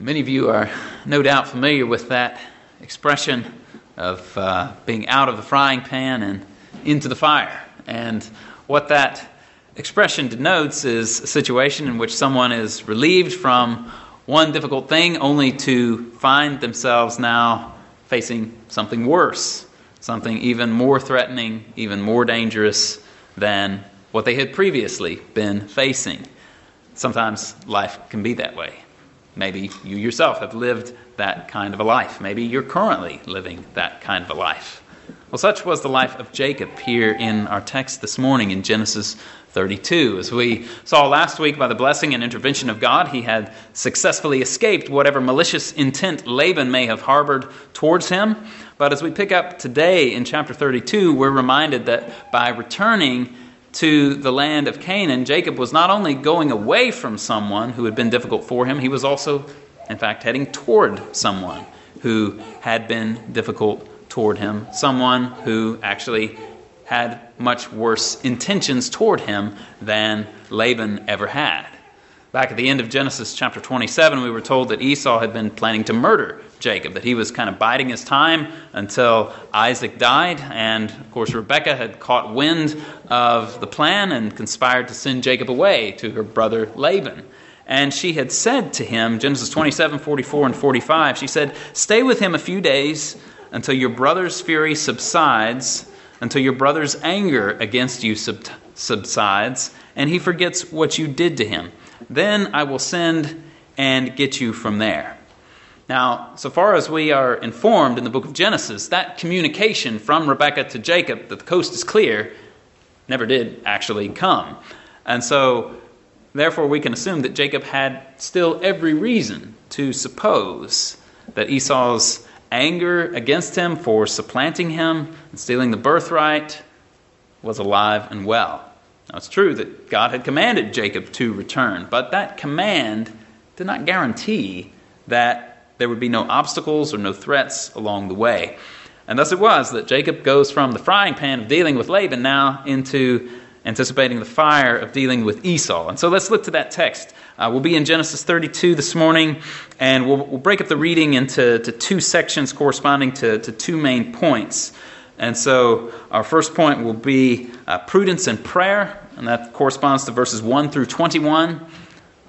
Many of you are no doubt familiar with that expression of uh, being out of the frying pan and into the fire. And what that expression denotes is a situation in which someone is relieved from one difficult thing only to find themselves now facing something worse, something even more threatening, even more dangerous than what they had previously been facing. Sometimes life can be that way. Maybe you yourself have lived that kind of a life. Maybe you're currently living that kind of a life. Well, such was the life of Jacob here in our text this morning in Genesis 32. As we saw last week, by the blessing and intervention of God, he had successfully escaped whatever malicious intent Laban may have harbored towards him. But as we pick up today in chapter 32, we're reminded that by returning to the land of Canaan, Jacob was not only going away from someone who had been difficult for him, he was also, in fact, heading toward someone who had been difficult toward him, someone who actually had much worse intentions toward him than Laban ever had. Back at the end of Genesis chapter 27, we were told that Esau had been planning to murder Jacob, that he was kind of biding his time until Isaac died. And of course, Rebekah had caught wind of the plan and conspired to send Jacob away to her brother Laban. And she had said to him, Genesis 27, 44, and 45, she said, Stay with him a few days until your brother's fury subsides, until your brother's anger against you sub- subsides, and he forgets what you did to him. Then I will send and get you from there. Now, so far as we are informed in the book of Genesis, that communication from Rebekah to Jacob that the coast is clear never did actually come. And so, therefore, we can assume that Jacob had still every reason to suppose that Esau's anger against him for supplanting him and stealing the birthright was alive and well. Now, it's true that God had commanded Jacob to return, but that command did not guarantee that there would be no obstacles or no threats along the way. And thus it was that Jacob goes from the frying pan of dealing with Laban now into anticipating the fire of dealing with Esau. And so let's look to that text. Uh, we'll be in Genesis 32 this morning, and we'll, we'll break up the reading into two sections corresponding to, to, two main points. And so our first point will be uh, prudence and prayer, and that corresponds to verses 1 through 21.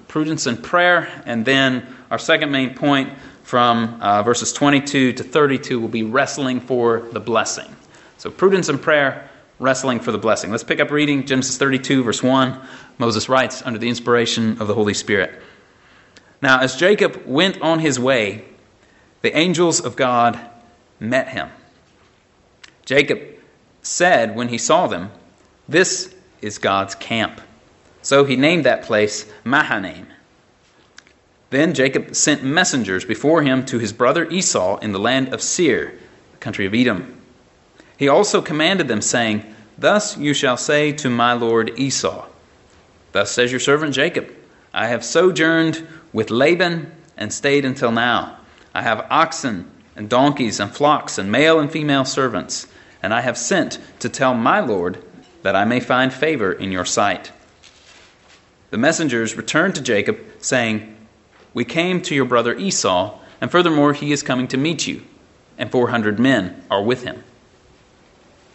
Prudence and prayer. And then our second main point from uh, verses 22 to 32 will be wrestling for the blessing. So, prudence and prayer, wrestling for the blessing. Let's pick up reading Genesis 32, verse 1. Moses writes under the inspiration of the Holy Spirit. Now, as Jacob went on his way, the angels of God met him. Jacob said when he saw them, This is God's camp. So he named that place Mahanaim. Then Jacob sent messengers before him to his brother Esau in the land of Seir, the country of Edom. He also commanded them, saying, Thus you shall say to my lord Esau, Thus says your servant Jacob, I have sojourned with Laban and stayed until now. I have oxen and donkeys and flocks and male and female servants, and I have sent to tell my lord that I may find favor in your sight. The messengers returned to Jacob, saying, we came to your brother Esau, and furthermore, he is coming to meet you, and 400 men are with him.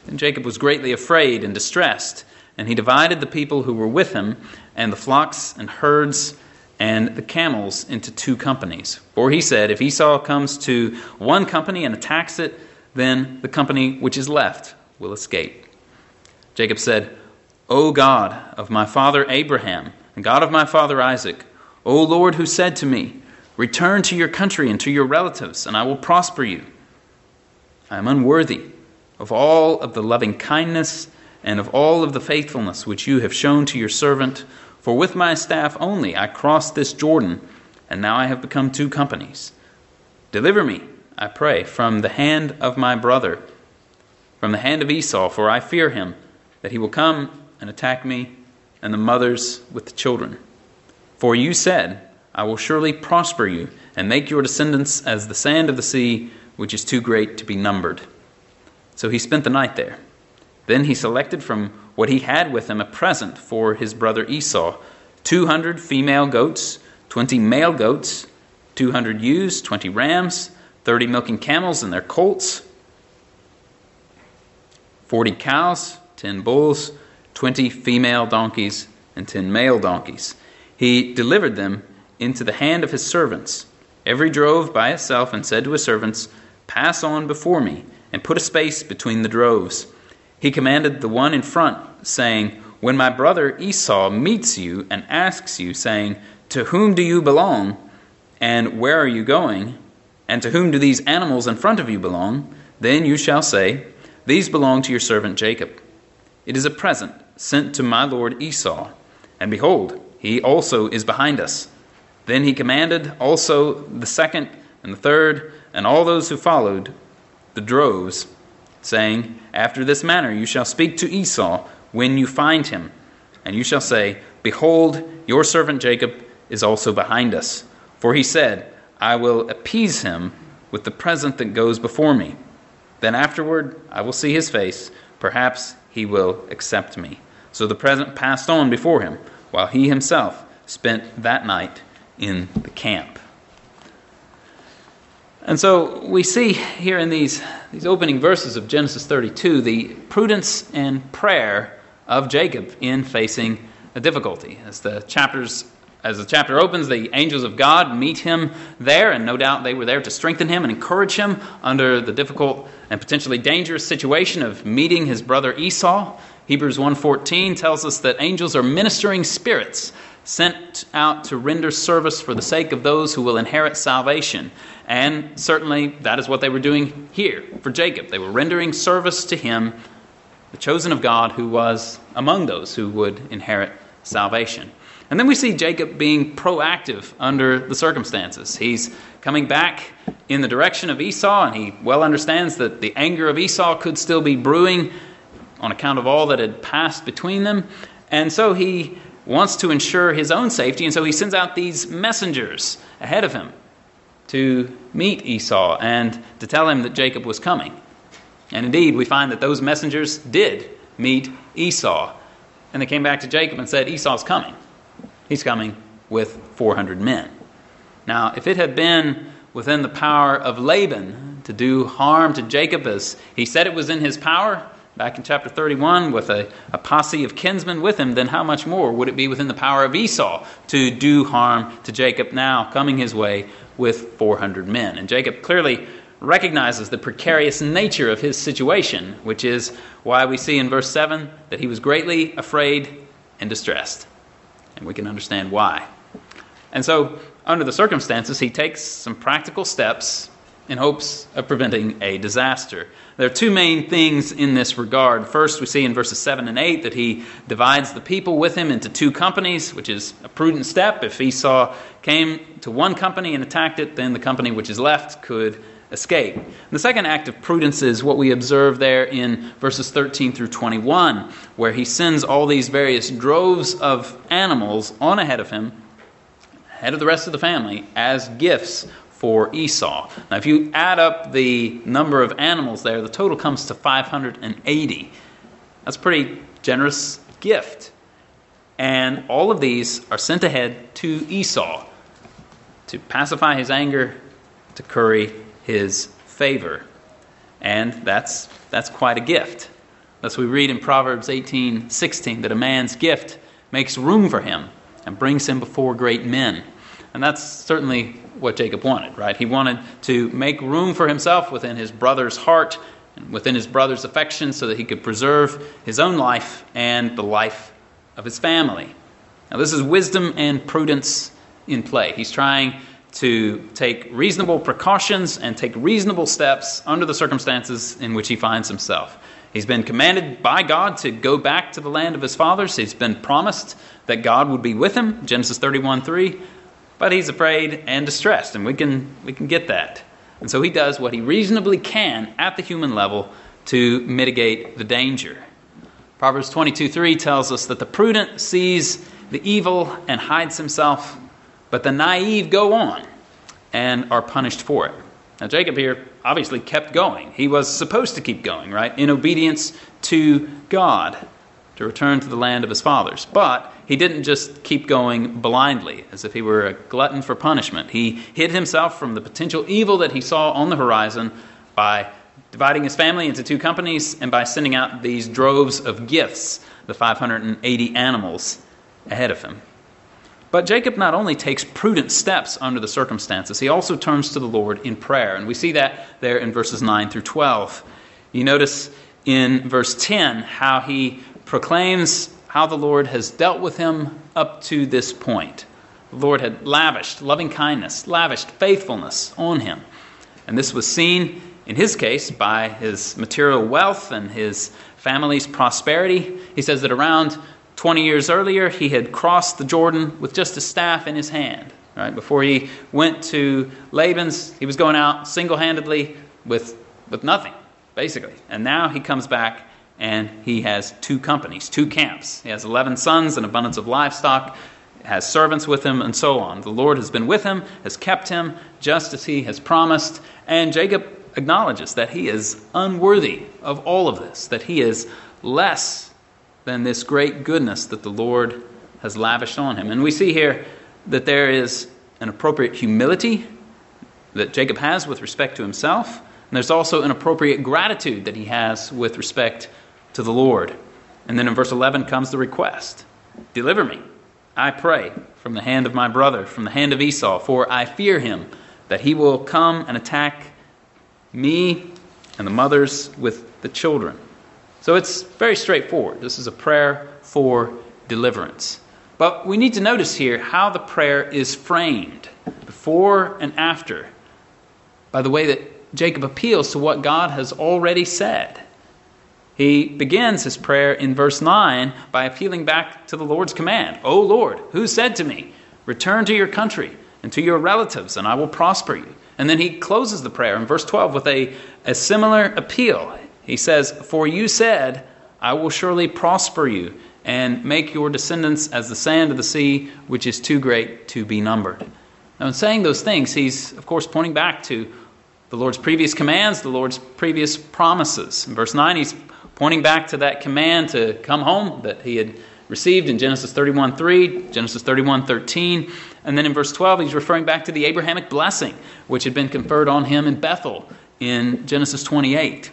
Then Jacob was greatly afraid and distressed, and he divided the people who were with him, and the flocks and herds and the camels into two companies. For he said, If Esau comes to one company and attacks it, then the company which is left will escape. Jacob said, O God of my father Abraham, and God of my father Isaac, O Lord, who said to me, Return to your country and to your relatives, and I will prosper you. I am unworthy of all of the loving kindness and of all of the faithfulness which you have shown to your servant. For with my staff only I crossed this Jordan, and now I have become two companies. Deliver me, I pray, from the hand of my brother, from the hand of Esau, for I fear him, that he will come and attack me and the mothers with the children. For you said, I will surely prosper you, and make your descendants as the sand of the sea, which is too great to be numbered. So he spent the night there. Then he selected from what he had with him a present for his brother Esau two hundred female goats, twenty male goats, 200 ewes, 20 rams, 30 milking camels and their colts, 40 cows, 10 bulls, 20 female donkeys, and 10 male donkeys. He delivered them into the hand of his servants, every drove by itself, and said to his servants, Pass on before me, and put a space between the droves. He commanded the one in front, saying, When my brother Esau meets you and asks you, saying, To whom do you belong? And where are you going? And to whom do these animals in front of you belong? Then you shall say, These belong to your servant Jacob. It is a present sent to my lord Esau. And behold, he also is behind us. Then he commanded also the second and the third and all those who followed the droves, saying, After this manner you shall speak to Esau when you find him. And you shall say, Behold, your servant Jacob is also behind us. For he said, I will appease him with the present that goes before me. Then afterward I will see his face. Perhaps he will accept me. So the present passed on before him, while he himself spent that night in the camp. And so we see here in these, these opening verses of Genesis 32 the prudence and prayer of Jacob in facing a difficulty. As the chapters as the chapter opens, the angels of God meet him there, and no doubt they were there to strengthen him and encourage him under the difficult and potentially dangerous situation of meeting his brother Esau. Hebrews 1:14 tells us that angels are ministering spirits sent out to render service for the sake of those who will inherit salvation. And certainly that is what they were doing here for Jacob. They were rendering service to him, the chosen of God, who was among those who would inherit salvation. And then we see Jacob being proactive under the circumstances. He's coming back in the direction of Esau, and he well understands that the anger of Esau could still be brewing on account of all that had passed between them. And so he wants to ensure his own safety, and so he sends out these messengers ahead of him to meet Esau and to tell him that Jacob was coming. And indeed, we find that those messengers did meet Esau. And they came back to Jacob and said, Esau's coming. He's coming with 400 men. Now, if it had been within the power of Laban to do harm to Jacob as he said it was in his power back in chapter 31 with a, a posse of kinsmen with him, then how much more would it be within the power of Esau to do harm to Jacob now coming his way with 400 men? And Jacob clearly recognizes the precarious nature of his situation, which is why we see in verse 7 that he was greatly afraid and distressed and we can understand why. And so, under the circumstances, he takes some practical steps in hopes of preventing a disaster. There are two main things in this regard. First, we see in verses 7 and 8 that he divides the people with him into two companies, which is a prudent step. If Esau came to one company and attacked it, then the company which is left could escape. And the second act of prudence is what we observe there in verses 13 through 21, where he sends all these various droves of animals on ahead of him, ahead of the rest of the family, as gifts for Esau. Now, if you add up the number of animals there, the total comes to 580. That's a pretty generous gift. And all of these are sent ahead to Esau to pacify his anger, to curry his favor. And that's, that's quite a gift. Thus, we read in Proverbs 18 16 that a man's gift makes room for him and brings him before great men. And that's certainly what Jacob wanted, right? He wanted to make room for himself within his brother's heart and within his brother's affection so that he could preserve his own life and the life of his family. Now, this is wisdom and prudence in play. He's trying to take reasonable precautions and take reasonable steps under the circumstances in which he finds himself. He's been commanded by God to go back to the land of his fathers. He's been promised that God would be with him, Genesis 31 3. But he's afraid and distressed, and we can, we can get that. And so he does what he reasonably can at the human level to mitigate the danger. Proverbs 22 3 tells us that the prudent sees the evil and hides himself but the naive go on and are punished for it. Now, Jacob here obviously kept going. He was supposed to keep going, right? In obedience to God to return to the land of his fathers. But he didn't just keep going blindly as if he were a glutton for punishment. He hid himself from the potential evil that he saw on the horizon by dividing his family into two companies and by sending out these droves of gifts, the 580 animals ahead of him. But Jacob not only takes prudent steps under the circumstances, he also turns to the Lord in prayer. And we see that there in verses 9 through 12. You notice in verse 10 how he proclaims how the Lord has dealt with him up to this point. The Lord had lavished loving kindness, lavished faithfulness on him. And this was seen, in his case, by his material wealth and his family's prosperity. He says that around 20 years earlier, he had crossed the Jordan with just a staff in his hand. Right? Before he went to Laban's, he was going out single handedly with, with nothing, basically. And now he comes back and he has two companies, two camps. He has 11 sons, an abundance of livestock, has servants with him, and so on. The Lord has been with him, has kept him just as he has promised. And Jacob acknowledges that he is unworthy of all of this, that he is less than this great goodness that the Lord has lavished on him. And we see here that there is an appropriate humility that Jacob has with respect to himself, and there's also an appropriate gratitude that he has with respect to the Lord. And then in verse 11 comes the request Deliver me, I pray, from the hand of my brother, from the hand of Esau, for I fear him that he will come and attack me and the mothers with the children. So it's very straightforward. This is a prayer for deliverance. But we need to notice here how the prayer is framed before and after by the way that Jacob appeals to what God has already said. He begins his prayer in verse 9 by appealing back to the Lord's command O Lord, who said to me, Return to your country and to your relatives, and I will prosper you. And then he closes the prayer in verse 12 with a, a similar appeal. He says, For you said, I will surely prosper you and make your descendants as the sand of the sea, which is too great to be numbered. Now, in saying those things, he's, of course, pointing back to the Lord's previous commands, the Lord's previous promises. In verse 9, he's pointing back to that command to come home that he had received in Genesis 31 3, Genesis 31 13. And then in verse 12, he's referring back to the Abrahamic blessing, which had been conferred on him in Bethel in Genesis 28.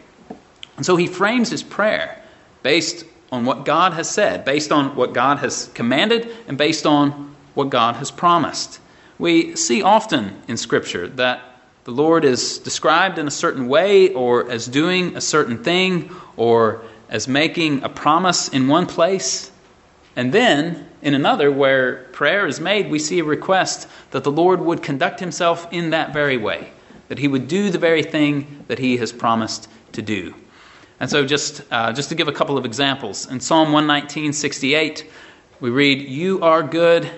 And so he frames his prayer based on what God has said, based on what God has commanded, and based on what God has promised. We see often in Scripture that the Lord is described in a certain way, or as doing a certain thing, or as making a promise in one place. And then, in another, where prayer is made, we see a request that the Lord would conduct himself in that very way, that he would do the very thing that he has promised to do. And so, just, uh, just to give a couple of examples, in Psalm 119, 68, we read, You are good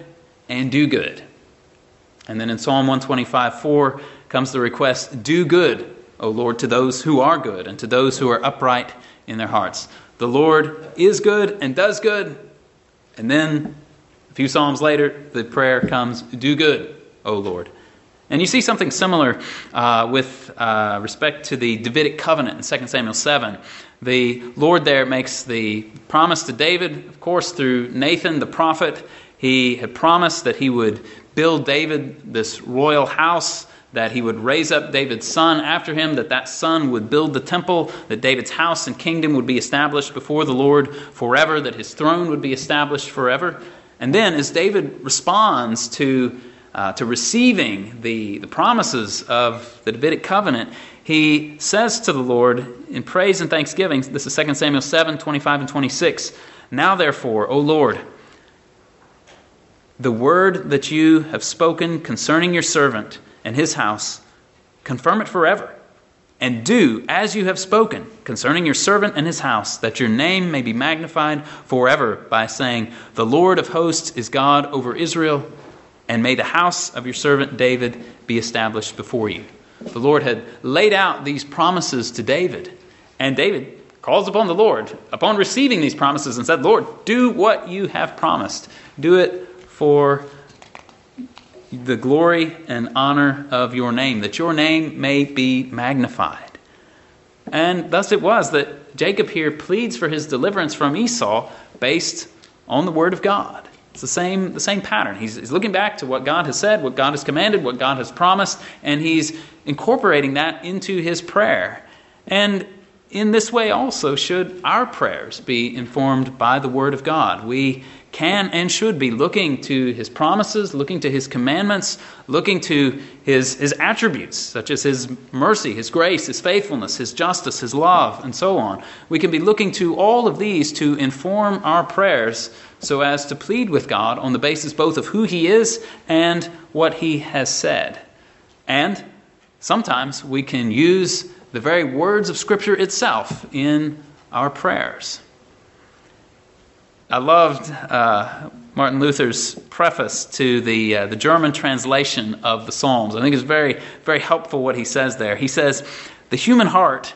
and do good. And then in Psalm 125, 4 comes the request, Do good, O Lord, to those who are good and to those who are upright in their hearts. The Lord is good and does good. And then a few Psalms later, the prayer comes, Do good, O Lord. And you see something similar uh, with uh, respect to the Davidic covenant in 2 Samuel 7. The Lord there makes the promise to David, of course, through Nathan the prophet. He had promised that he would build David this royal house, that he would raise up David's son after him, that that son would build the temple, that David's house and kingdom would be established before the Lord forever, that his throne would be established forever. And then, as David responds to uh, to receiving the, the promises of the Davidic covenant, he says to the Lord in praise and thanksgiving, this is 2 Samuel 7 25 and 26. Now, therefore, O Lord, the word that you have spoken concerning your servant and his house, confirm it forever. And do as you have spoken concerning your servant and his house, that your name may be magnified forever by saying, The Lord of hosts is God over Israel and may the house of your servant David be established before you. The Lord had laid out these promises to David, and David calls upon the Lord upon receiving these promises and said, Lord, do what you have promised. Do it for the glory and honor of your name, that your name may be magnified. And thus it was that Jacob here pleads for his deliverance from Esau based on the word of God It's the same, the same pattern. He's, he's looking back to what God has said, what God has commanded, what God has promised, and he's incorporating that into his prayer. And in this way also should our prayers be informed by the Word of God. We can and should be looking to His promises, looking to His commandments, looking to His, his attributes, such as His mercy, His grace, His faithfulness, His justice, His love, and so on. We can be looking to all of these to inform our prayers so as to plead with God on the basis both of who He is and what He has said. And sometimes we can use the very words of Scripture itself in our prayers. I loved uh, Martin Luther's preface to the, uh, the German translation of the Psalms. I think it's very, very helpful what he says there. He says, The human heart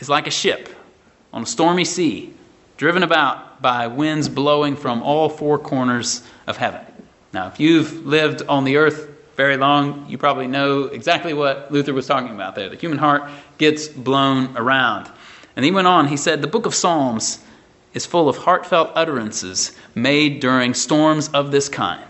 is like a ship on a stormy sea, driven about by winds blowing from all four corners of heaven. Now, if you've lived on the earth very long, you probably know exactly what Luther was talking about there. The human heart gets blown around. And he went on, he said, The book of Psalms is full of heartfelt utterances made during storms of this kind.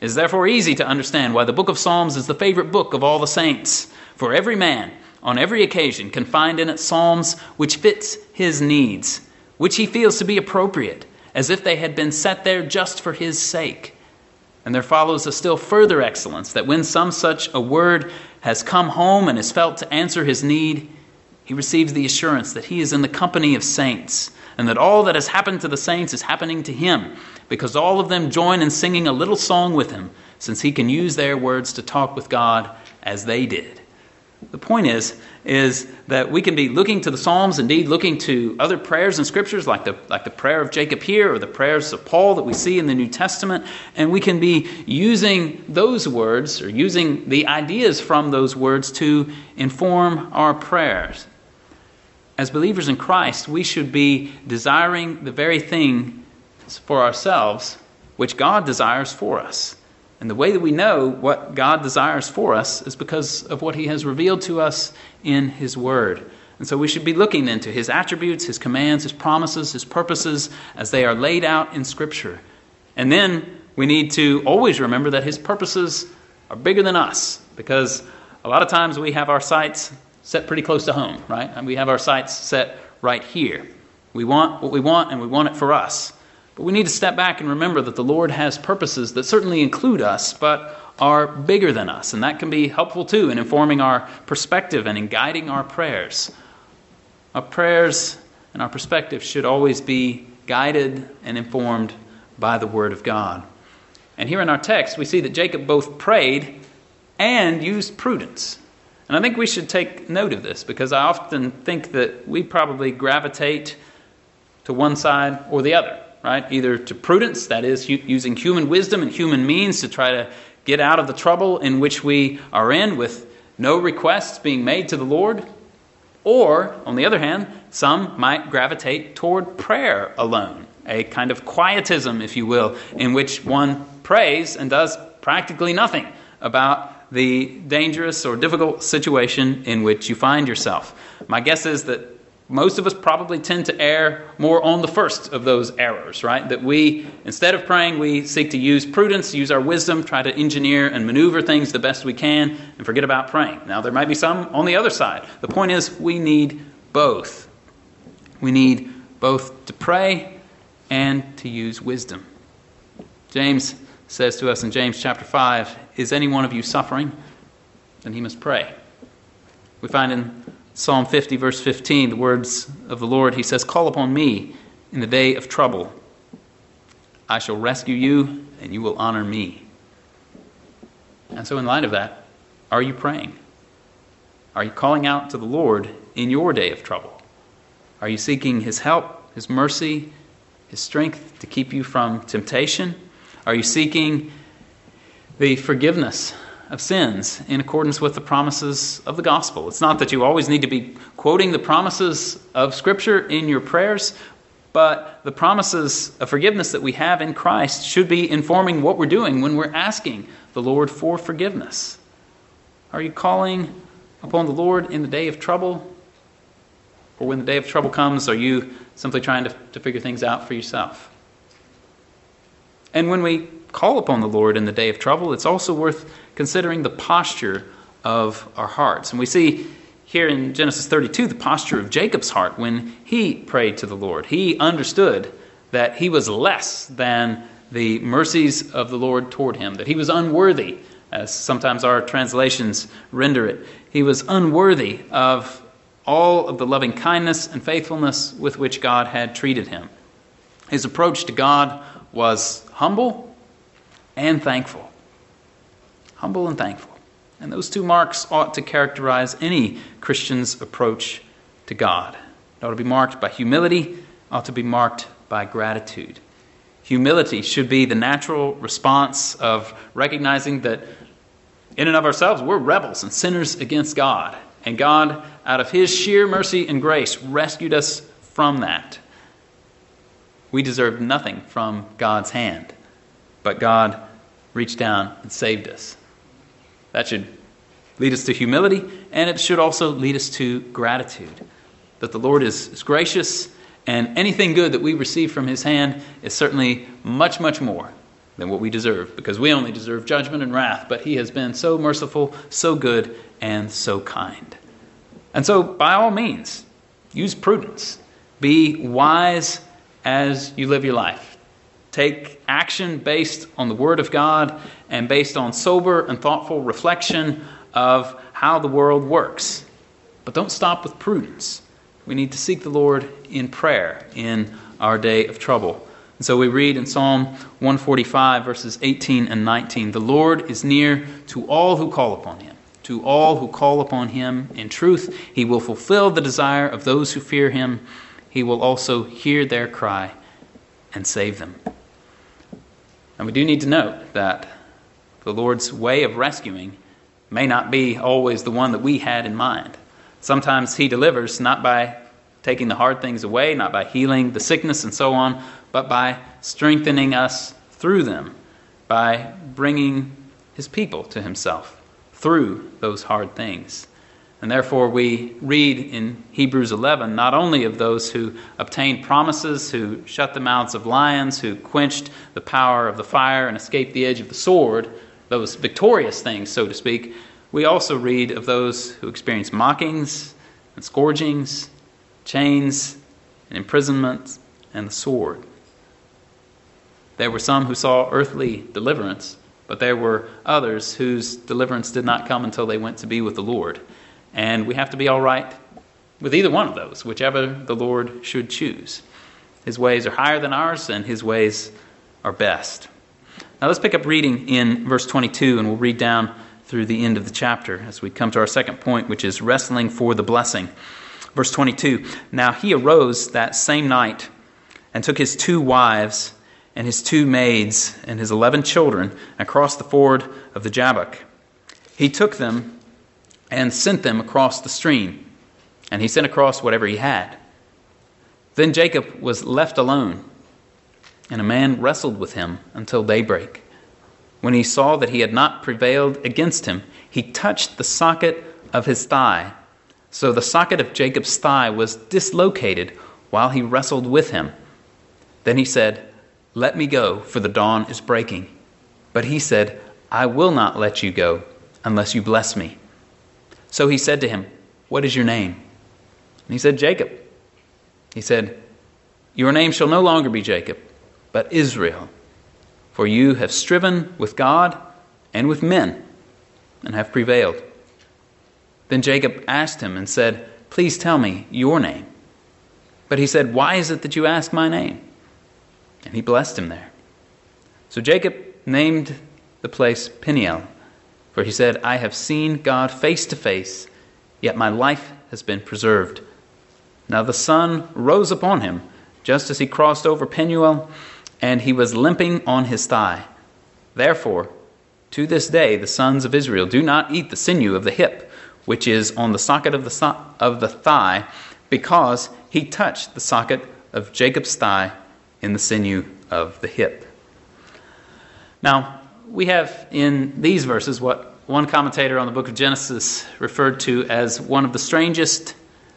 It is therefore easy to understand why the book of Psalms is the favorite book of all the saints. For every man, on every occasion, can find in it psalms which fits his needs, which he feels to be appropriate, as if they had been set there just for his sake. And there follows a still further excellence that when some such a word has come home and is felt to answer his need, he receives the assurance that he is in the company of saints and that all that has happened to the saints is happening to him, because all of them join in singing a little song with him, since he can use their words to talk with God as they did. The point is, is that we can be looking to the Psalms, indeed looking to other prayers and scriptures like the, like the prayer of Jacob here or the prayers of Paul that we see in the New Testament, and we can be using those words or using the ideas from those words to inform our prayers as believers in Christ, we should be desiring the very thing for ourselves which God desires for us. And the way that we know what God desires for us is because of what He has revealed to us in His Word. And so we should be looking into His attributes, His commands, His promises, His purposes as they are laid out in Scripture. And then we need to always remember that His purposes are bigger than us because a lot of times we have our sights set pretty close to home, right? And we have our sights set right here. We want what we want, and we want it for us. But we need to step back and remember that the Lord has purposes that certainly include us, but are bigger than us. And that can be helpful too in informing our perspective and in guiding our prayers. Our prayers and our perspective should always be guided and informed by the Word of God. And here in our text, we see that Jacob both prayed and used prudence. And I think we should take note of this because I often think that we probably gravitate to one side or the other, right? Either to prudence, that is, using human wisdom and human means to try to get out of the trouble in which we are in with no requests being made to the Lord. Or, on the other hand, some might gravitate toward prayer alone, a kind of quietism, if you will, in which one prays and does practically nothing about the dangerous or difficult situation in which you find yourself. My guess is that most of us probably tend to err more on the first of those errors, right? That we, instead of praying, we seek to use prudence, use our wisdom, try to engineer and maneuver things the best we can, and forget about praying. Now, there might be some on the other side. The point is, we need both. We need both to pray and to use wisdom. James says to us in James chapter 5 Is any one of you suffering? Then he must pray. We find in Psalm 50, verse 15, the words of the Lord. He says, Call upon me in the day of trouble. I shall rescue you, and you will honor me. And so, in light of that, are you praying? Are you calling out to the Lord in your day of trouble? Are you seeking His help, His mercy, His strength to keep you from temptation? Are you seeking the forgiveness of sins in accordance with the promises of the gospel? It's not that you always need to be quoting the promises of Scripture in your prayers, but the promises of forgiveness that we have in Christ should be informing what we're doing when we're asking the Lord for forgiveness. Are you calling upon the Lord in the day of trouble? Or when the day of trouble comes, are you simply trying to, to figure things out for yourself? And when we call upon the Lord in the day of trouble, it's also worth considering the posture of our hearts. And we see here in Genesis 32 the posture of Jacob's heart when he prayed to the Lord. He understood that he was less than the mercies of the Lord toward him, that he was unworthy, as sometimes our translations render it. He was unworthy of all of the loving kindness and faithfulness with which God had treated him. His approach to God was humble and thankful. Humble and thankful. And those two marks ought to characterize any Christian's approach to God. It ought to be marked by humility, ought to be marked by gratitude. Humility should be the natural response of recognizing that in and of ourselves we're rebels and sinners against God. And God, out of His sheer mercy and grace, rescued us from that. We deserved nothing from God's hand, but God reached down and saved us. That should lead us to humility, and it should also lead us to gratitude. That the Lord is, is gracious, and anything good that we receive from His hand is certainly much, much more than what we deserve, because we only deserve judgment and wrath, but He has been so merciful, so good, and so kind. And so, by all means, use prudence. Be wise as you live your life. Take action based on the Word of God and based on sober and thoughtful reflection of how the world works. But don't stop with prudence. We need to seek the Lord in prayer in our day of trouble. And so we read in Psalm 145, verses 18 and 19 The Lord is near to all who call upon him. To all who call upon him in truth, he will fulfill the desire of those who fear him he will also hear their cry and save them. And we do need to note that the Lord's way of rescuing may not be always the one that we had in mind. Sometimes He delivers not by taking the hard things away, not by healing the sickness and so on, but by strengthening us through them, by bringing His people to Himself through those hard things. And therefore, we read in Hebrews 11 not only of those who obtained promises, who shut the mouths of lions, who quenched the power of the fire and escaped the edge of the sword, those victorious things, so to speak, we also read of those who experienced mockings and scourgings, chains and imprisonment and the sword. There were some who saw earthly deliverance, but there were others whose deliverance did not come until they went to be with the Lord. And we have to be all right with either one of those, whichever the Lord should choose. His ways are higher than ours, and his ways are best. Now let's pick up reading in verse 22, and we'll read down through the end of the chapter as we come to our second point, which is wrestling for the blessing. Verse 22 Now he arose that same night and took his two wives and his two maids and his eleven children and crossed the ford of the Jabbok. He took them and sent them across the stream. And he sent across whatever he had. Then Jacob was left alone, and a man wrestled with him until daybreak. When he saw that he had not prevailed against him, he touched the socket of his thigh. So the socket of Jacob's thigh was dislocated while he wrestled with him. Then he said, Let me go, for the dawn is breaking. But he said, I will not let you go unless you bless me. So he said to him, What is your name? And he said, Jacob. He said, Your name shall no longer be Jacob, but Israel, for you have striven with God and with men and have prevailed. Then Jacob asked him and said, Please tell me your name. But he said, Why is it that you ask my name? And he blessed him there. So Jacob named the place Peniel for he said, I have seen God face to face, yet my life has been preserved. Now the sun rose upon him just as he crossed over Penuel, and he was limping on his thigh. Therefore, to this day, the sons of Israel do not eat the sinew of the hip, which is on the socket of the, so- of the thigh, because he touched the socket of Jacob's thigh in the sinew of the hip. Now, we have in these verses what one commentator on the book of Genesis referred to as one of the strangest,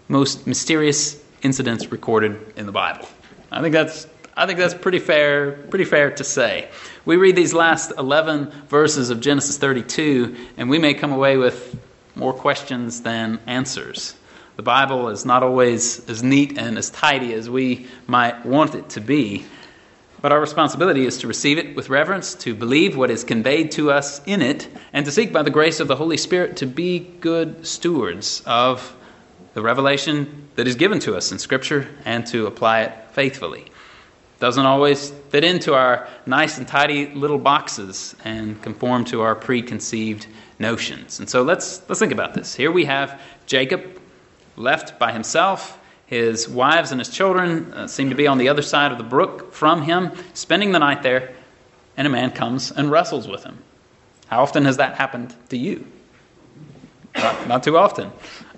most mysterious incidents recorded in the Bible. I think that's I think that's pretty fair, pretty fair to say. We read these last 11 verses of Genesis 32, and we may come away with more questions than answers. The Bible is not always as neat and as tidy as we might want it to be, but our responsibility is to receive it with reverence, to believe what is conveyed to us in it, and to seek by the grace of the Holy Spirit to be good stewards of the revelation that is given to us in Scripture and to apply it faithfully. It Doesn't always fit into our nice and tidy little boxes and conform to our preconceived notions. And so let's, let's think about this. Here we have Jacob left by himself. His wives and his children uh, seem to be on the other side of the brook from him, spending the night there, and a man comes and wrestles with him. How often has that happened to you? Not, not too often.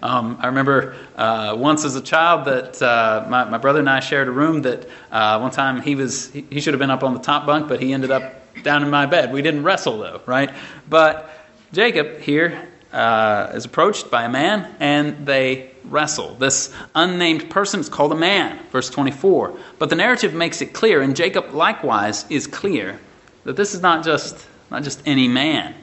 Um, I remember uh, once as a child that uh, my, my, brother and I shared a room that uh, one time he was he, he, should have been up on the top bunk, but he ended up down in my bed. We didn't wrestle though, right? But Jacob here uh, is approached by a man, and they wrestle. This unnamed person is called a man, verse 24. But the narrative makes it clear, and Jacob likewise is clear that this is not just not just any man.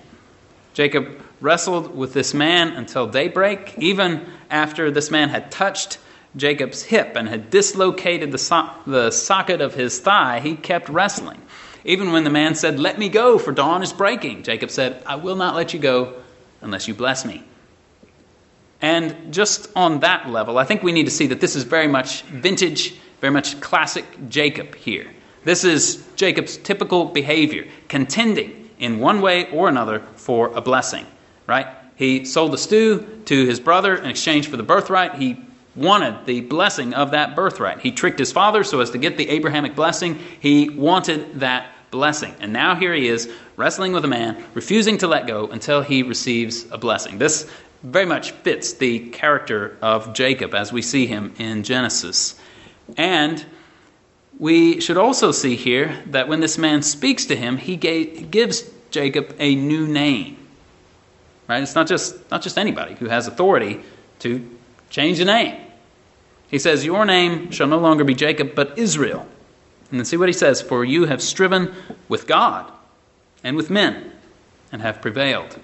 Jacob wrestled with this man until daybreak, even after this man had touched Jacob's hip and had dislocated the, so- the socket of his thigh, he kept wrestling. Even when the man said, Let me go, for dawn is breaking, Jacob said, I will not let you go unless you bless me. And just on that level, I think we need to see that this is very much vintage, very much classic Jacob here. This is Jacob's typical behavior, contending in one way or another for a blessing right? He sold the stew to his brother in exchange for the birthright. He wanted the blessing of that birthright. He tricked his father so as to get the Abrahamic blessing. He wanted that blessing. And now here he is wrestling with a man, refusing to let go until he receives a blessing. This very much fits the character of Jacob as we see him in Genesis. And we should also see here that when this man speaks to him, he gave, gives Jacob a new name. Right? It's not just, not just anybody who has authority to change a name. He says, Your name shall no longer be Jacob, but Israel. And then see what he says For you have striven with God and with men and have prevailed.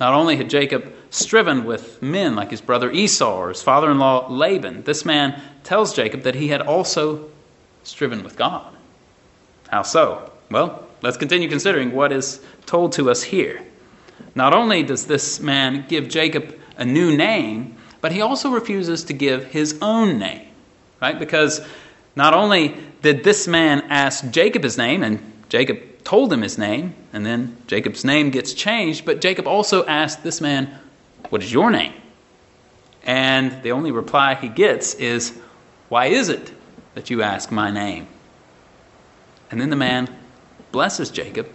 Not only had Jacob striven with men like his brother Esau or his father in law Laban, this man tells Jacob that he had also striven with God. How so? Well, let's continue considering what is told to us here. Not only does this man give Jacob a new name, but he also refuses to give his own name, right? Because not only did this man ask Jacob his name, and Jacob told him his name, and then Jacob's name gets changed, but Jacob also asked this man, What is your name? And the only reply he gets is, Why is it that you ask my name? And then the man blesses Jacob.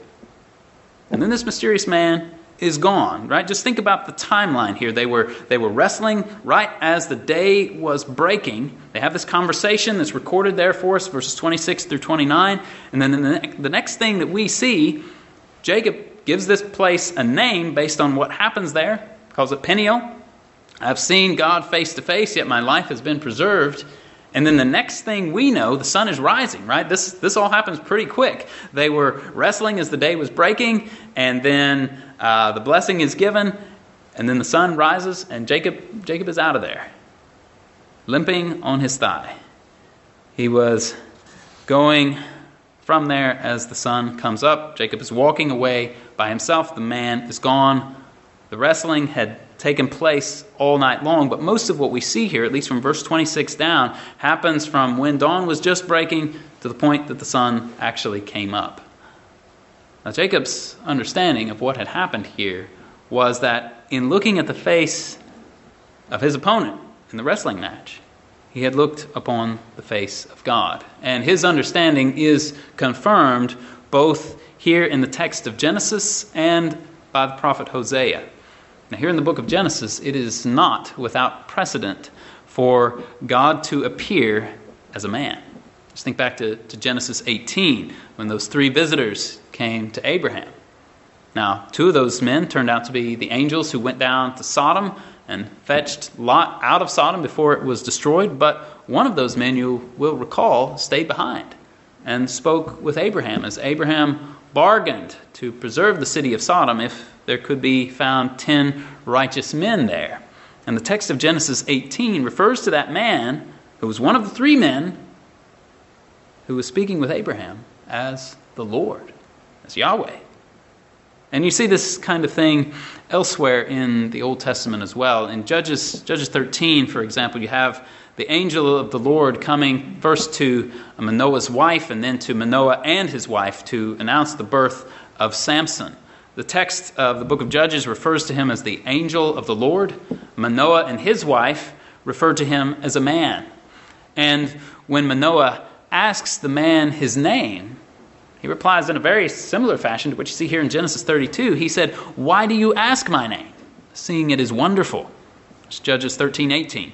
And then this mysterious man is gone, right? Just think about the timeline here. They were, they were wrestling right as the day was breaking. They have this conversation that's recorded there for us, verses 26 through 29. And then the, the next thing that we see, Jacob gives this place a name based on what happens there, calls it Peniel. I've seen God face to face, yet my life has been preserved. And then the next thing we know, the sun is rising, right? This, this all happens pretty quick. They were wrestling as the day was breaking, and then uh, the blessing is given, and then the sun rises, and Jacob, Jacob is out of there, limping on his thigh. He was going from there as the sun comes up. Jacob is walking away by himself. The man is gone. The wrestling had taken place all night long. But most of what we see here, at least from verse 26 down, happens from when dawn was just breaking to the point that the sun actually came up. Now, Jacob's understanding of what had happened here was that in looking at the face of his opponent in the wrestling match, he had looked upon the face of God. And his understanding is confirmed both here in the text of Genesis and by the prophet Hosea. Now, here in the book of Genesis, it is not without precedent for God to appear as a man. Just think back to, to Genesis 18 when those three visitors came to Abraham. Now, two of those men turned out to be the angels who went down to Sodom and fetched Lot out of Sodom before it was destroyed, but one of those men, you will recall, stayed behind. and spoke with Abraham as Abraham bargained to preserve the city of Sodom if there could be found 10 righteous men there. And the text of Genesis 18 refers to that man who was one of the three men who was speaking with Abraham as the Lord, as Yahweh. And you see this kind of thing elsewhere in the Old Testament as well. In Judges, Judges 13, for example, you have the angel of the Lord coming first to uh, Manoah's wife and then to Manoah and his wife to announce the birth of Samson. The text of the book of Judges refers to him as the angel of the Lord. Manoah and his wife refer to him as a man. And when Manoah asks the man his name, he replies in a very similar fashion to what you see here in Genesis 32. He said, Why do you ask my name? Seeing it is wonderful. It's Judges 13 18.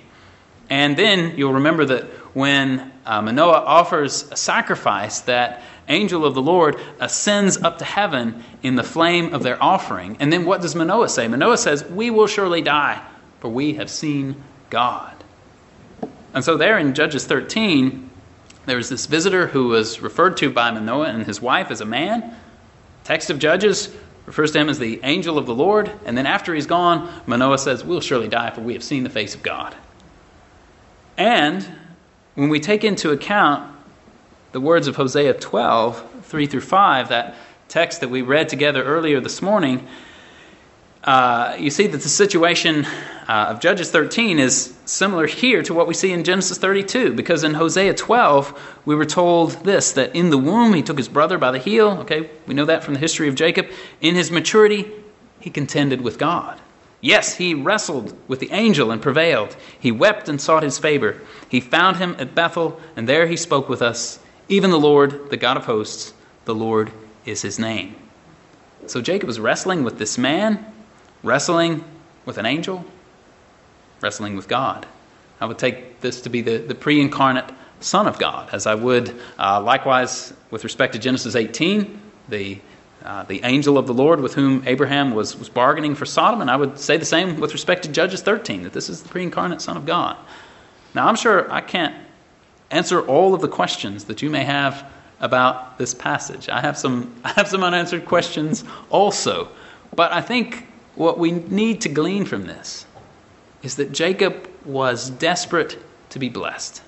And then you'll remember that when uh, Manoah offers a sacrifice, that angel of the Lord ascends up to heaven in the flame of their offering. And then what does Manoah say? Manoah says, We will surely die, for we have seen God. And so, there in Judges 13, there was this visitor who was referred to by Manoah and his wife as a man. Text of Judges refers to him as the angel of the Lord. And then after he's gone, Manoah says, We'll surely die, for we have seen the face of God. And when we take into account the words of Hosea 12, 3 through 5, that text that we read together earlier this morning, uh, you see that the situation uh, of Judges 13 is similar here to what we see in Genesis 32, because in Hosea 12, we were told this that in the womb he took his brother by the heel. Okay, we know that from the history of Jacob. In his maturity, he contended with God. Yes, he wrestled with the angel and prevailed. He wept and sought his favor. He found him at Bethel, and there he spoke with us. Even the Lord, the God of hosts, the Lord is his name. So Jacob was wrestling with this man Wrestling with an angel, wrestling with God. I would take this to be the, the pre incarnate Son of God, as I would uh, likewise with respect to Genesis 18, the, uh, the angel of the Lord with whom Abraham was, was bargaining for Sodom, and I would say the same with respect to Judges 13, that this is the pre incarnate Son of God. Now, I'm sure I can't answer all of the questions that you may have about this passage. I have some, I have some unanswered questions also, but I think what we need to glean from this is that Jacob was desperate to be blessed.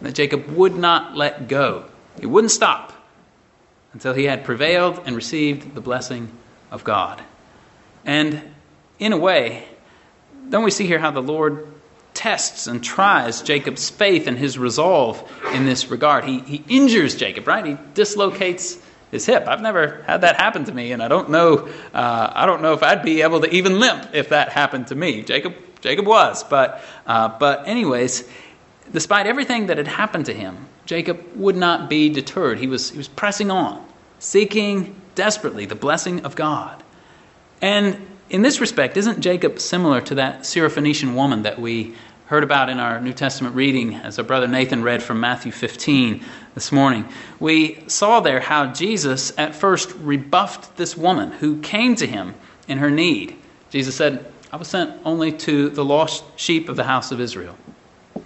That Jacob would not let go. He wouldn't stop until he had prevailed and received the blessing of God. And in a way, don't we see here how the Lord tests and tries Jacob's faith and his resolve in this regard? He, he injures Jacob, right? He dislocates his hip. I've never had that happen to me, and I don't know. Uh, I don't know if I'd be able to even limp if that happened to me. Jacob, Jacob was, but uh, but anyways, despite everything that had happened to him, Jacob would not be deterred. He was he was pressing on, seeking desperately the blessing of God. And in this respect, isn't Jacob similar to that Syrophoenician woman that we heard about in our New Testament reading, as our brother Nathan read from Matthew 15 this morning, we saw there how Jesus at first rebuffed this woman who came to him in her need. Jesus said, I was sent only to the lost sheep of the house of Israel.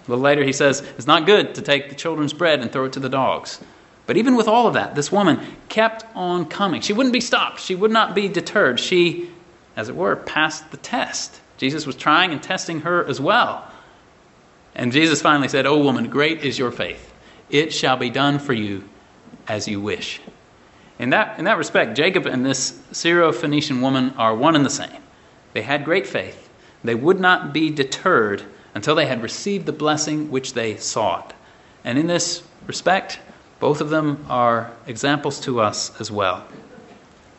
A little later, he says, It's not good to take the children's bread and throw it to the dogs. But even with all of that, this woman kept on coming. She wouldn't be stopped, she would not be deterred. She, as it were, passed the test. Jesus was trying and testing her as well. And Jesus finally said, O woman, great is your faith. It shall be done for you as you wish. In that, in that respect, Jacob and this Syrophoenician woman are one and the same. They had great faith. They would not be deterred until they had received the blessing which they sought. And in this respect, both of them are examples to us as well.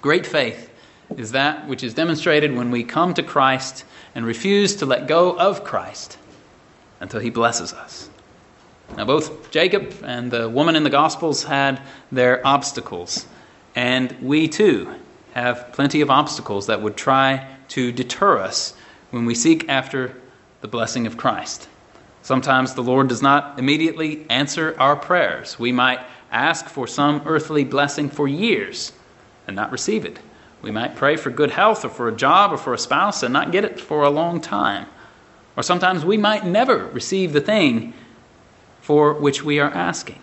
Great faith is that which is demonstrated when we come to Christ and refuse to let go of Christ until he blesses us. Now, both Jacob and the woman in the Gospels had their obstacles, and we too have plenty of obstacles that would try to deter us when we seek after the blessing of Christ. Sometimes the Lord does not immediately answer our prayers. We might ask for some earthly blessing for years and not receive it. We might pray for good health or for a job or for a spouse and not get it for a long time. Or sometimes we might never receive the thing for which we are asking.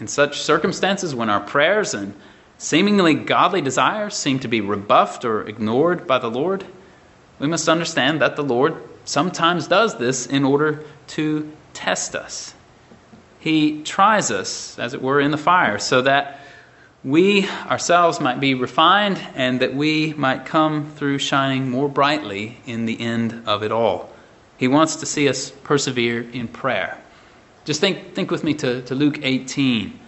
In such circumstances, when our prayers and seemingly godly desires seem to be rebuffed or ignored by the Lord, we must understand that the Lord sometimes does this in order to test us. He tries us, as it were, in the fire, so that we ourselves might be refined and that we might come through shining more brightly in the end of it all. He wants to see us persevere in prayer. Just think, think with me to, to Luke 18.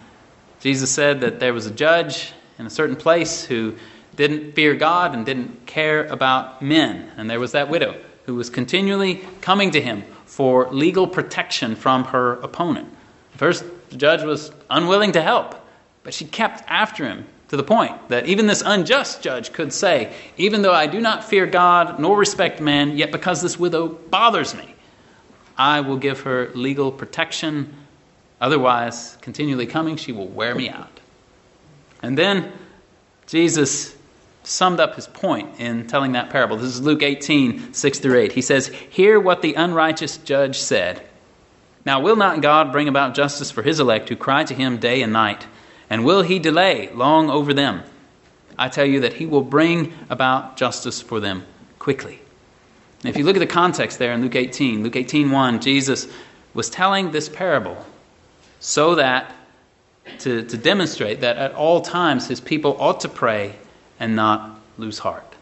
Jesus said that there was a judge in a certain place who didn't fear God and didn't care about men. And there was that widow who was continually coming to him for legal protection from her opponent. First, the judge was unwilling to help, but she kept after him to the point that even this unjust judge could say, Even though I do not fear God nor respect man, yet because this widow bothers me, I will give her legal protection. Otherwise, continually coming, she will wear me out. And then Jesus summed up his point in telling that parable. This is Luke 18, 6 through 8. He says, Hear what the unrighteous judge said. Now, will not God bring about justice for his elect who cry to him day and night? And will he delay long over them? I tell you that he will bring about justice for them quickly. If you look at the context there in Luke 18, Luke 18 1, Jesus was telling this parable so that to, to demonstrate that at all times his people ought to pray and not lose heart.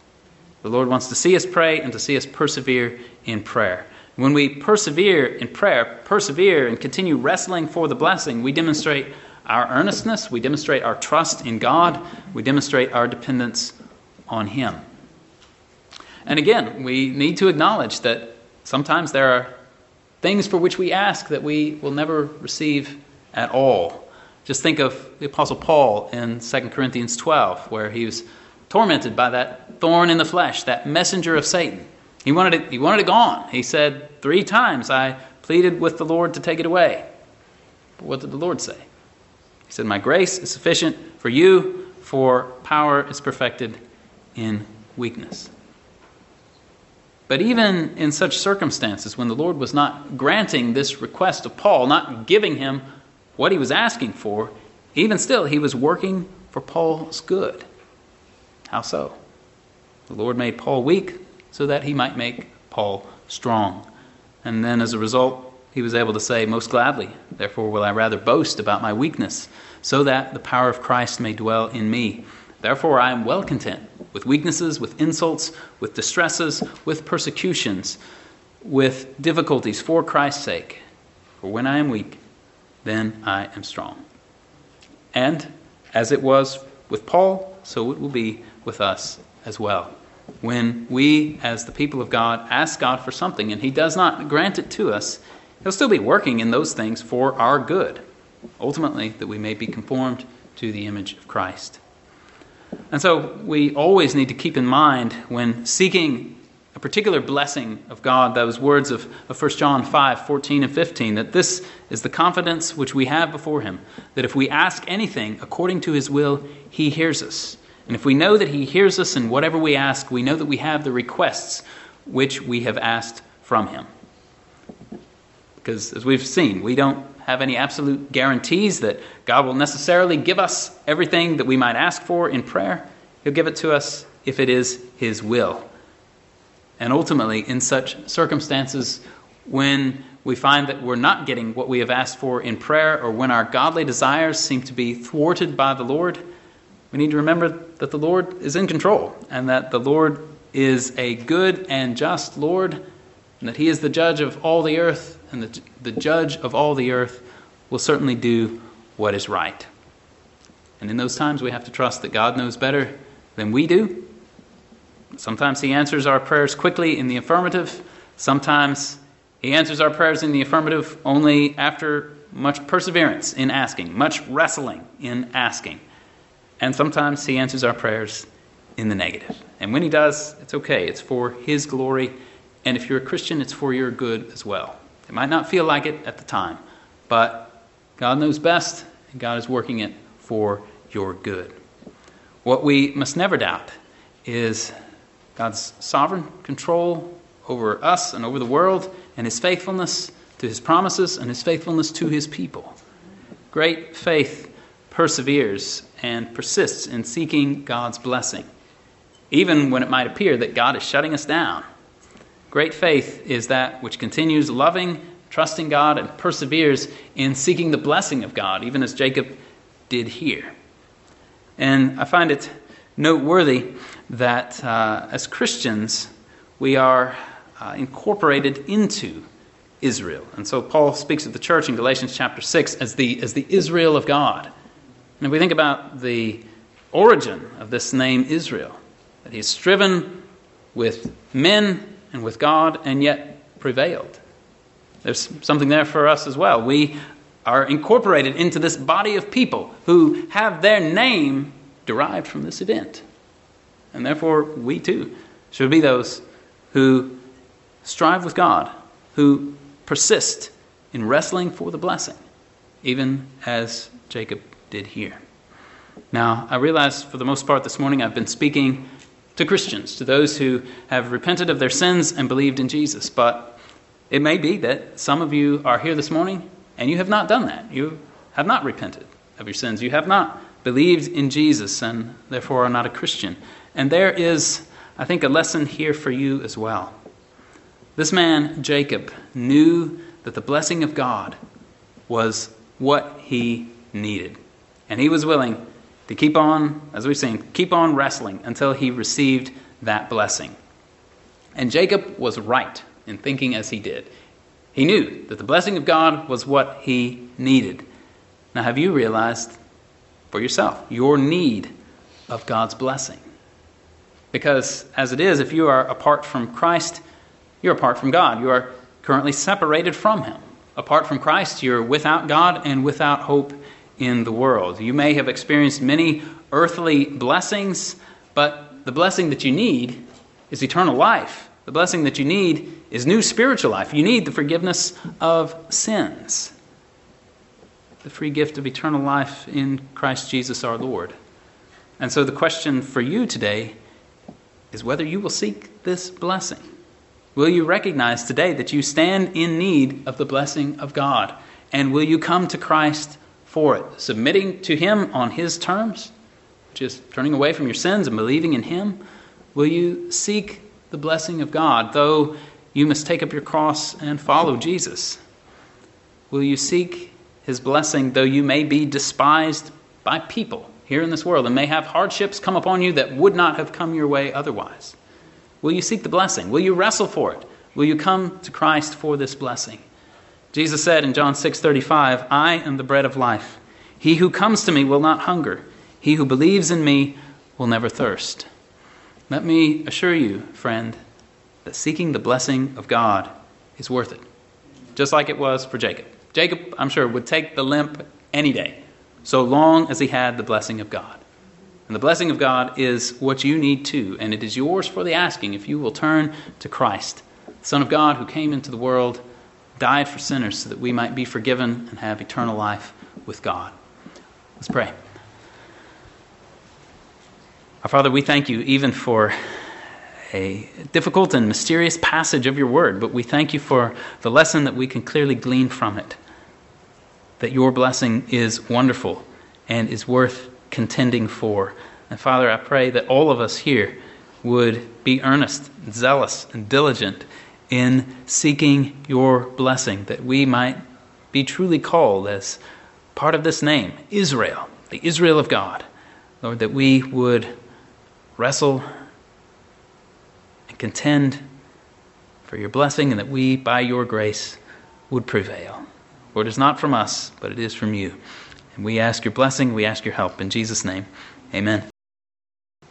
The Lord wants to see us pray and to see us persevere in prayer. When we persevere in prayer, persevere and continue wrestling for the blessing, we demonstrate our earnestness, we demonstrate our trust in God, we demonstrate our dependence on Him. And again, we need to acknowledge that sometimes there are things for which we ask that we will never receive at all. Just think of the Apostle Paul in 2 Corinthians 12, where he was tormented by that thorn in the flesh, that messenger of Satan. He wanted it, he wanted it gone. He said, Three times I pleaded with the Lord to take it away. But what did the Lord say? He said, My grace is sufficient for you, for power is perfected in weakness. But even in such circumstances, when the Lord was not granting this request of Paul, not giving him what he was asking for, even still, he was working for Paul's good. How so? The Lord made Paul weak so that he might make Paul strong. And then as a result, he was able to say, Most gladly, therefore will I rather boast about my weakness, so that the power of Christ may dwell in me. Therefore I am well content with weaknesses, with insults, with distresses, with persecutions, with difficulties for Christ's sake. For when I am weak, then I am strong. And as it was with Paul, so it will be with us as well. When we, as the people of God, ask God for something and He does not grant it to us, He'll still be working in those things for our good, ultimately, that we may be conformed to the image of Christ. And so we always need to keep in mind when seeking a particular blessing of God, those words of, of 1 John 5 14 and 15, that this is the confidence which we have before Him, that if we ask anything according to His will, He hears us. And if we know that He hears us in whatever we ask, we know that we have the requests which we have asked from Him. Because as we've seen, we don't have any absolute guarantees that God will necessarily give us everything that we might ask for in prayer. He'll give it to us if it is His will. And ultimately, in such circumstances, when we find that we're not getting what we have asked for in prayer, or when our godly desires seem to be thwarted by the Lord, we need to remember that the Lord is in control and that the Lord is a good and just Lord, and that He is the judge of all the earth and the, the judge of all the earth will certainly do what is right. And in those times, we have to trust that God knows better than we do. Sometimes He answers our prayers quickly in the affirmative. Sometimes He answers our prayers in the affirmative only after much perseverance in asking, much wrestling in asking. And sometimes He answers our prayers in the negative. And when He does, it's okay. It's for His glory. And if you're a Christian, it's for your good as well. It might not feel like it at the time, but God knows best, and God is working it for your good. What we must never doubt is God's sovereign control over us and over the world, and His faithfulness to His promises and His faithfulness to His people. great faith perseveres and persists in seeking God's blessing, even when it might appear that God is shutting us down. Great faith is that which continues loving, trusting God, and perseveres in seeking the blessing of God, even as Jacob did here. And I find it noteworthy that uh, as Christians, we are uh, incorporated into Israel. And so Paul speaks of the church in Galatians chapter 6 as the, as the Israel of God. And if we think about the origin of this name Israel, that he's striven with men and with God and yet prevailed. There's something there for us as well. We are incorporated into this body of people who have their name derived from this event. And therefore, we too should be those who strive with God, who persist in wrestling for the blessing, even as Jacob did here. Now, I realize for the most part this morning I've been speaking to Christians, to those who have repented of their sins and believed in Jesus. But it may be that some of you are here this morning and you have not done that. You have not repented of your sins. You have not believed in Jesus and therefore are not a Christian. And there is, I think, a lesson here for you as well. This man, Jacob, knew that the blessing of God was what he needed. And he was willing to keep on, as we've seen, keep on wrestling until he received that blessing. And Jacob was right in thinking as he did. He knew that the blessing of God was what he needed. Now, have you realized for yourself your need of God's blessing? Because as it is, if you are apart from Christ, you're apart from God. You are currently separated from Him. Apart from Christ, you're without God and without hope in the world. You may have experienced many earthly blessings, but the blessing that you need is eternal life. The blessing that you need is new spiritual life. You need the forgiveness of sins, the free gift of eternal life in Christ Jesus our Lord. And so the question for you today is whether you will seek this blessing. Will you recognize today that you stand in need of the blessing of God? And will you come to Christ for it, submitting to Him on His terms, just turning away from your sins and believing in Him? Will you seek the blessing of God, though you must take up your cross and follow Jesus? Will you seek His blessing, though you may be despised by people here in this world and may have hardships come upon you that would not have come your way otherwise? Will you seek the blessing? Will you wrestle for it? Will you come to Christ for this blessing? Jesus said in John 6:35, "I am the bread of life. He who comes to me will not hunger. He who believes in me will never thirst." Let me assure you, friend, that seeking the blessing of God is worth it. Just like it was for Jacob. Jacob, I'm sure, would take the limp any day, so long as he had the blessing of God. And the blessing of God is what you need too, and it is yours for the asking if you will turn to Christ, the Son of God who came into the world died for sinners so that we might be forgiven and have eternal life with God. Let's pray. Our Father, we thank you even for a difficult and mysterious passage of your word, but we thank you for the lesson that we can clearly glean from it. That your blessing is wonderful and is worth contending for. And Father, I pray that all of us here would be earnest, zealous, and diligent in seeking your blessing, that we might be truly called as part of this name, Israel, the Israel of God. Lord, that we would wrestle and contend for your blessing, and that we, by your grace, would prevail. For it is not from us, but it is from you. And we ask your blessing, we ask your help. In Jesus' name, amen.